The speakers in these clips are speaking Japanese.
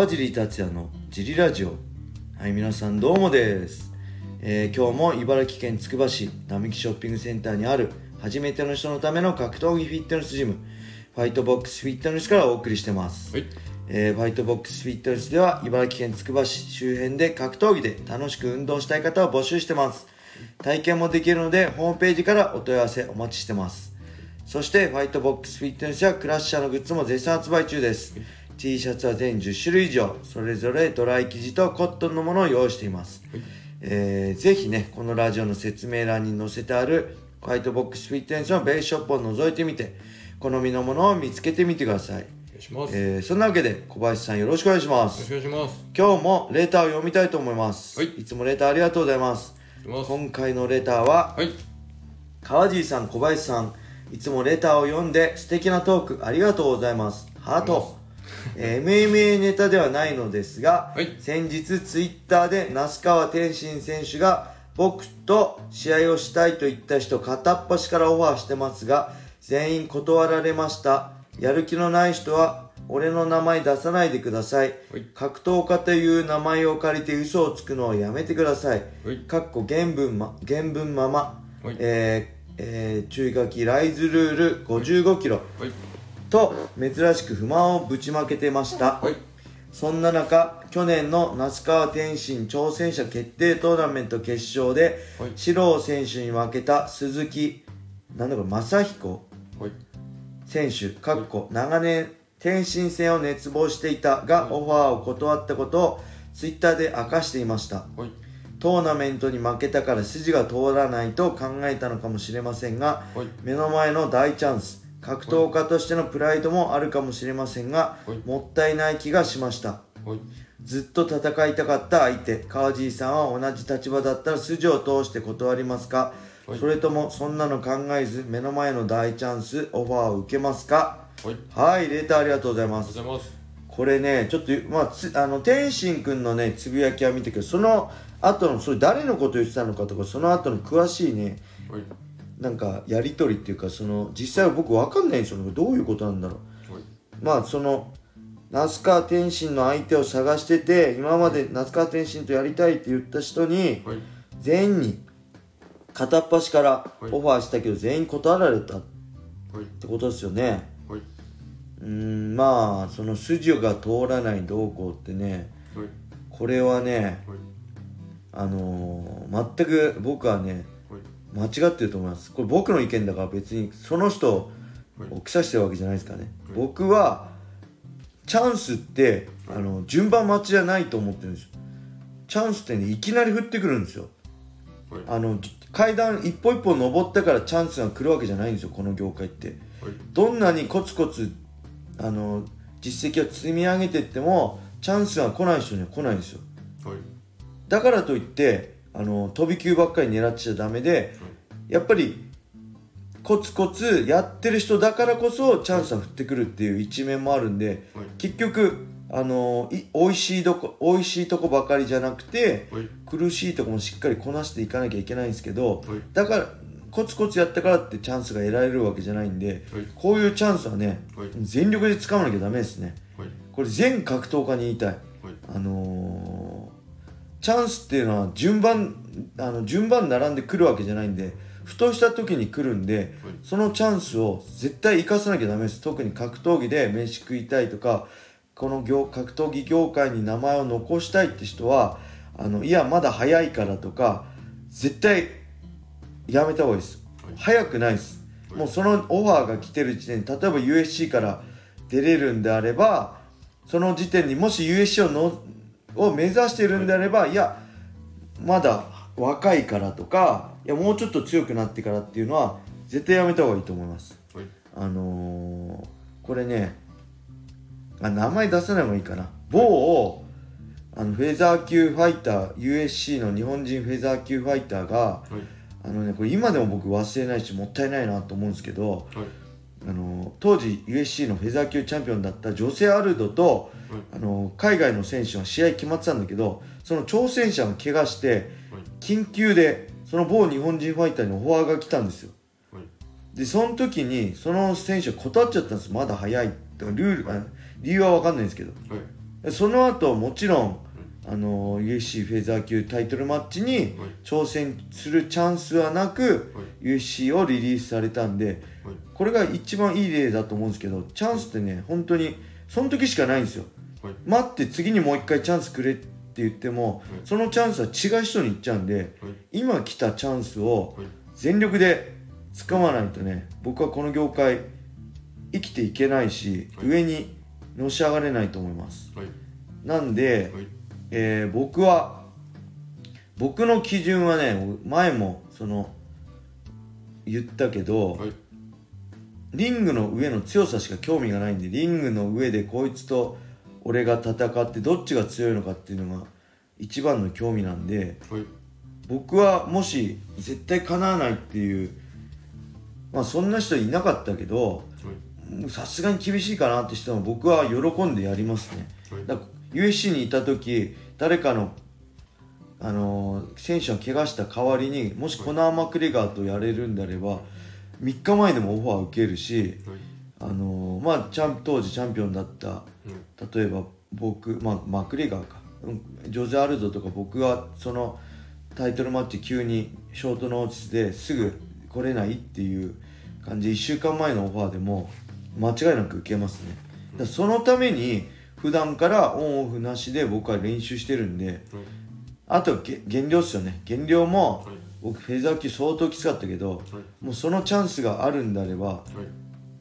川尻達也のジリラジオ。はい皆さんどうもです、えー今日も茨城県つくば市並木ショッピングセンターにある初めての人のための格闘技フィットネスジムファイトボックスフィットネスからお送りしてます、はい。えーファイトボックスフィットネスでは茨城県つくば市周辺で格闘技で楽しく運動したい方を募集してます。体験もできるのでホームページからお問い合わせお待ちしてます。そしてファイトボックスフィットネスやクラッシャーのグッズも絶賛発売中です、T シャツは全10種類以上それぞれドライ生地とコットンのものを用意しています、えーぜひねこのラジオの説明欄に載せてあるファイトボックスフィットネスのベースショップを覗いてみて好みのものを見つけてみてください、えーそんなわけで小林さんよろしくお願いします。ろしくお願いします。今日もレターを読みたいと思います、はい。いつもレターありがとうございます。今回のレターははい。川尻さん小林さんいつもレターを読んで素敵なトークありがとうございます。ハート、えー MMA ネタではないのですが、はい。先日ツイッターで那須川天心選手が僕と試合をしたいと言った人片っ端からオファーしてますが全員断られました。やる気のない人は俺の名前出さないでください、はい。格闘家という名前を借りて嘘をつくのをやめてください、はい。かっこ原文ま原文まま、はい。えーえー注意書きライズルール55キロ。はい。と珍しく不満をぶちまけてました、はい。そんな中去年の那須川天心挑戦者決定トーナメント決勝で、はい。四郎選手に負けた鈴木なんだこれ正彦？はい。選手かっこ長年天心戦を熱望していたが、オファーを断ったことをツイッターで明かしていました。はい。トーナメントに負けたから筋が通らないと考えたのかもしれませんが、はい。目の前の大チャンス格闘家としてのプライドもあるかもしれませんが、はいもったいない気がしましたはい。ずっと戦いたかった相手川尻さんは同じ立場だったら筋を通して断りますか、はいそれともそんなの考えず目の前の大チャンスオファーを受けますか？はい。はいレーターありがとうございます。これねちょっとまあつあの天心くんのねつぶやきは見たけどその後のそれ誰のこと言ってたのかとかその後の詳しいねはい。なんかやり取りっていうかその実際は僕分かんないんですよねどういうことなんだろうはい。まあその那須川天心の相手を探してて今まで那須川天心とやりたいって言った人にはい。全員に片っ端からはいオファーしたけど全員断られたっはい。てことですよねはい。うーんまあその筋が通らないどうこうってねはい。これはねはい。あのー全く僕はねはい。間違ってると思います。これ僕の意見だから別にその人をはい。腐してるわけじゃないですかね、はい。僕はチャンスってあの順番待ちじゃないと思ってるんですよ。チャンスってねいきなり降ってくるんですよ。はい。あの階段一歩一歩登ったからチャンスが来るわけじゃないんですよ。この業界って。はい。どんなにコツコツあの実績を積み上げていってもチャンスが来ない人には来ないんですよ。はい。だからといってあの飛び級ばっかり狙っちゃダメでやっぱりコツコツやってる人だからこそチャンスは降ってくるっていう一面もあるんではい。結局あのい美味しいとこ美味しいとこばかりじゃなくてはい。苦しいとこもしっかりこなしていかなきゃいけないんですけどはい。だからコツコツやったからってチャンスが得られるわけじゃないんではい。こういうチャンスはねはい。全力で掴まなきゃダメですねはい。これ全格闘家に言いたい。あのーチャンスっていうのは順番あの順番並んでくるわけじゃないんでふとした時に来るんではい。そのチャンスを絶対生かさなきゃダメです。特に格闘技で飯食いたいとかこの業格闘技業界に名前を残したいって人はあのいやまだ早いからとか絶対やめた方がいいです。はい。早くないです。はい。もうそのオファーが来てる時点で例えば USC から出れるんであればその時点にもし USC をのを目指してるんであればいやまだ若いからとかいやもうちょっと強くなってからっていうのは絶対やめた方がいいと思いますはい。あのー、これねあ名前出さない方がいいかな某あのフェザー級ファイター USC の日本人フェザー級ファイターがはい。あのねこれ今でも僕忘れないしもったいないなと思うんですけどはい。あの当時 USC のフェザー級チャンピオンだったジョセ・アルドとはい。あの海外の選手は試合決まってたんだけどその挑戦者が怪我してはい。緊急でその某日本人ファイターにオファーが来たんですよはい。でその時にその選手は断っちゃったんですまだ早いルールあ理由は分かんないんですけどはい。その後もちろん、あの UFC フェザー級タイトルマッチにはい。挑戦するチャンスはなく、はい。UFC をリリースされたんではい。これが一番いい例だと思うんですけどチャンスってね本当にその時しかないんですよ。はい。待って次にもう一回チャンスくれって言っても、はい。そのチャンスは違う人に行っちゃうんではい。今来たチャンスをはい。全力で掴まないとね僕はこの業界生きていけないし、はい。上にのし上がれないと思います。はい。なんで、はいえー僕は僕の基準はね前もその言ったけど、はい。リングの上の強さしか興味がないんでリングの上でこいつと俺が戦ってどっちが強いのかっていうのが一番の興味なんではい。僕はもし絶対叶わないっていうまあそんな人いなかったけどさすがに厳しいかなって人も僕は喜んでやりますね。はい USC にいた時誰かのあのー選手が怪我した代わりにもしコナー・マクレガーとやれるんであれば3日前でもオファー受けるしはい。あのーまあチャン当時チャンピオンだった例えば僕、まあ、マクレガーか。うん。ジョゼ・アルドとか僕がそのタイトルマッチ急にショートノーティスですぐ来れないっていう感じ。で1週間前のオファーでも間違いなく受けますね。だそのために普段からオンオフなしで僕は練習してるんではいあとげ減量っすよね。減量もはい。僕フェザー級相当きつかったけどはい。もうそのチャンスがあるんであればは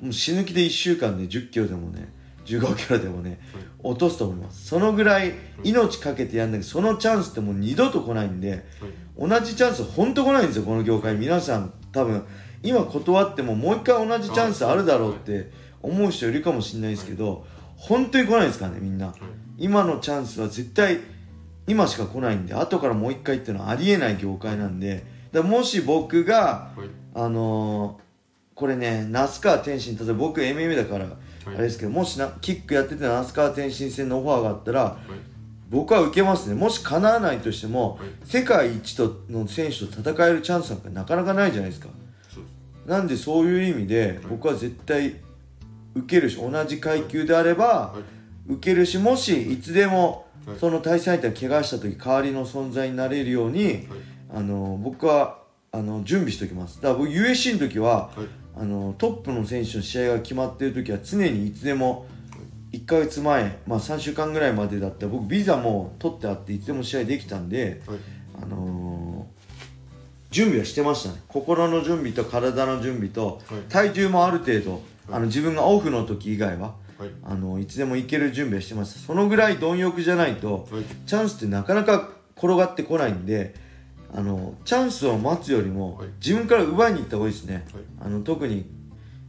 い。もう死ぬ気で1週間で1 0キロでもね15キロでもね落とすと思います。そのぐらい命かけてやんだけどそのチャンスってもう二度と来ないんではい。同じチャンス本当来ないんですよこの業界。皆さん多分今断ってももう一回同じチャンスあるだろうって思う人いるかもしれないですけど本当に来ないですからねみんな。今のチャンスは絶対今しか来ないんで後からもう一回っていうのはありえない業界なんで。だもし僕がはい。あのーこれね那須川天心例えば僕 MMA だからあれですけどもしなキックやってて那須川天心戦のオファーがあったらはい。僕は受けますね。もし叶わないとしても、はい。世界一との選手と戦えるチャンスなんかなかなかないじゃないですか。なんでそういう意味で僕は絶対受けるし同じ階級であればはい。受けるしもしい。つでもはい。その対戦相手が怪我した時代わりの存在になれるようにはい。あの僕はあの準備しておきます。だから僕 USC の時ははい。あのトップの選手の試合が決まっている時は常にいつでも1ヶ月前、まあ、3週間ぐらいまでだったら僕ビザも取ってあっていつでも試合できたんで、はい。あのー準備はしてましたね。心の準備と体の準備と、はい。体重もある程度、はいあの自分がオフの時以外ははい。あのいつでも行ける準備はしてましたそのぐらい貪欲じゃないとはい。チャンスってなかなか転がってこないんであのチャンスを待つよりも、はい。自分から奪いに行った方がいいですね、はい。あの特に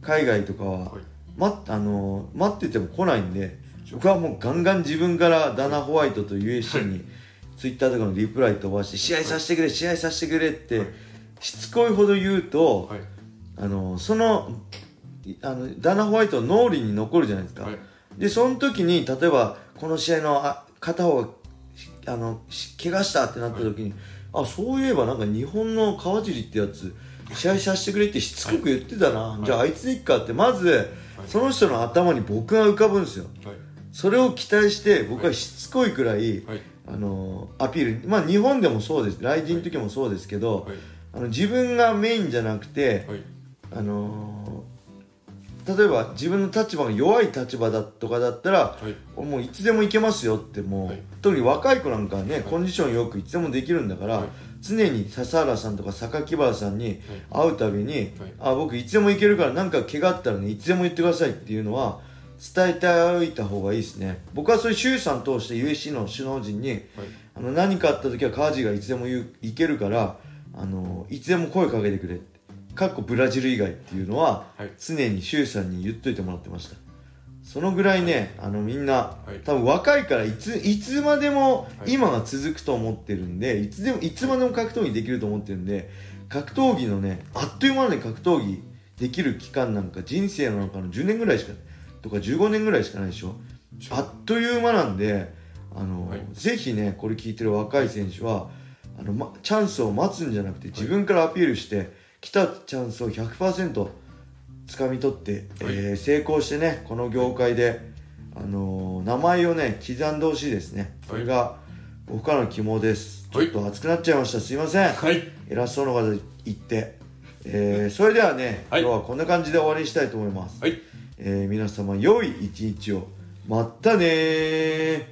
海外とかは、はい。待っあの待ってても来ないんで僕はもうガンガン自分からダナ・ホワイトと USC にツイッターとかのリプライ飛ばして試合させてくれ試合させてくれってはい。しつこいほど言うとはい。あのそのいあのダナ・ホワイトは脳裏に残るじゃないですか、はい。でその時に例えばこの試合のあ片方がしあのし怪我したってなった時に、あそういえばなんか日本の川尻ってやつ試合させてくれってしつこく言ってたな、い。じゃああいつでいっかって。まず、その人の頭に僕が浮かぶんですよ。はい。それを期待して僕はしつこいくらい、はい。あのアピールまあ日本でもそうです。来人の時もそうですけど、はい。あの自分がメインじゃなくて、はい。あの例えば自分の立場が弱い立場だとかだったらはい。もういつでも行けますよってもう、はい。特に若い子なんかはね、コンディションよくいつでもできるんだから、はい。常に笹原さんとか榊原さんに会うたびに、あ僕いつでも行けるから何か怪我あったらねいつでも言ってくださいっていうのは伝えておいた方がいいですね。僕はそういう周さん通して USC の首脳陣にはい。あの何かあった時は川地がいつでも行けるからあのいつでも声かけてくれかっこブラジル以外っていうのは、はい。常に周さんに言っといてもらってました。そのぐらいねあのみんな、はい。多分若いからいついつまでもはい。今が続くと思ってるんで、い、つでもいつまでも格闘技できると思ってるんで格闘技のねあっという間に格闘技できる期間なんか人生の中の10年ぐらいしかとか15年ぐらいしかないでしょ。あっという間なんであの、はい。ぜひねこれ聞いてる若い選手はあの、ま、チャンスを待つんじゃなくて自分からアピールして、来たチャンスを100%掴み取って、はい。えー成功してねこの業界であのー名前をね刻んでほしいですね。これが僕からの肝です。ちょはいっと熱くなっちゃいました。すいません。はい。偉そうな方言って、えーそれではね、はい。今日はこんな感じで終わりにしたいと思います、はい。えー皆様良い一日を。まったねー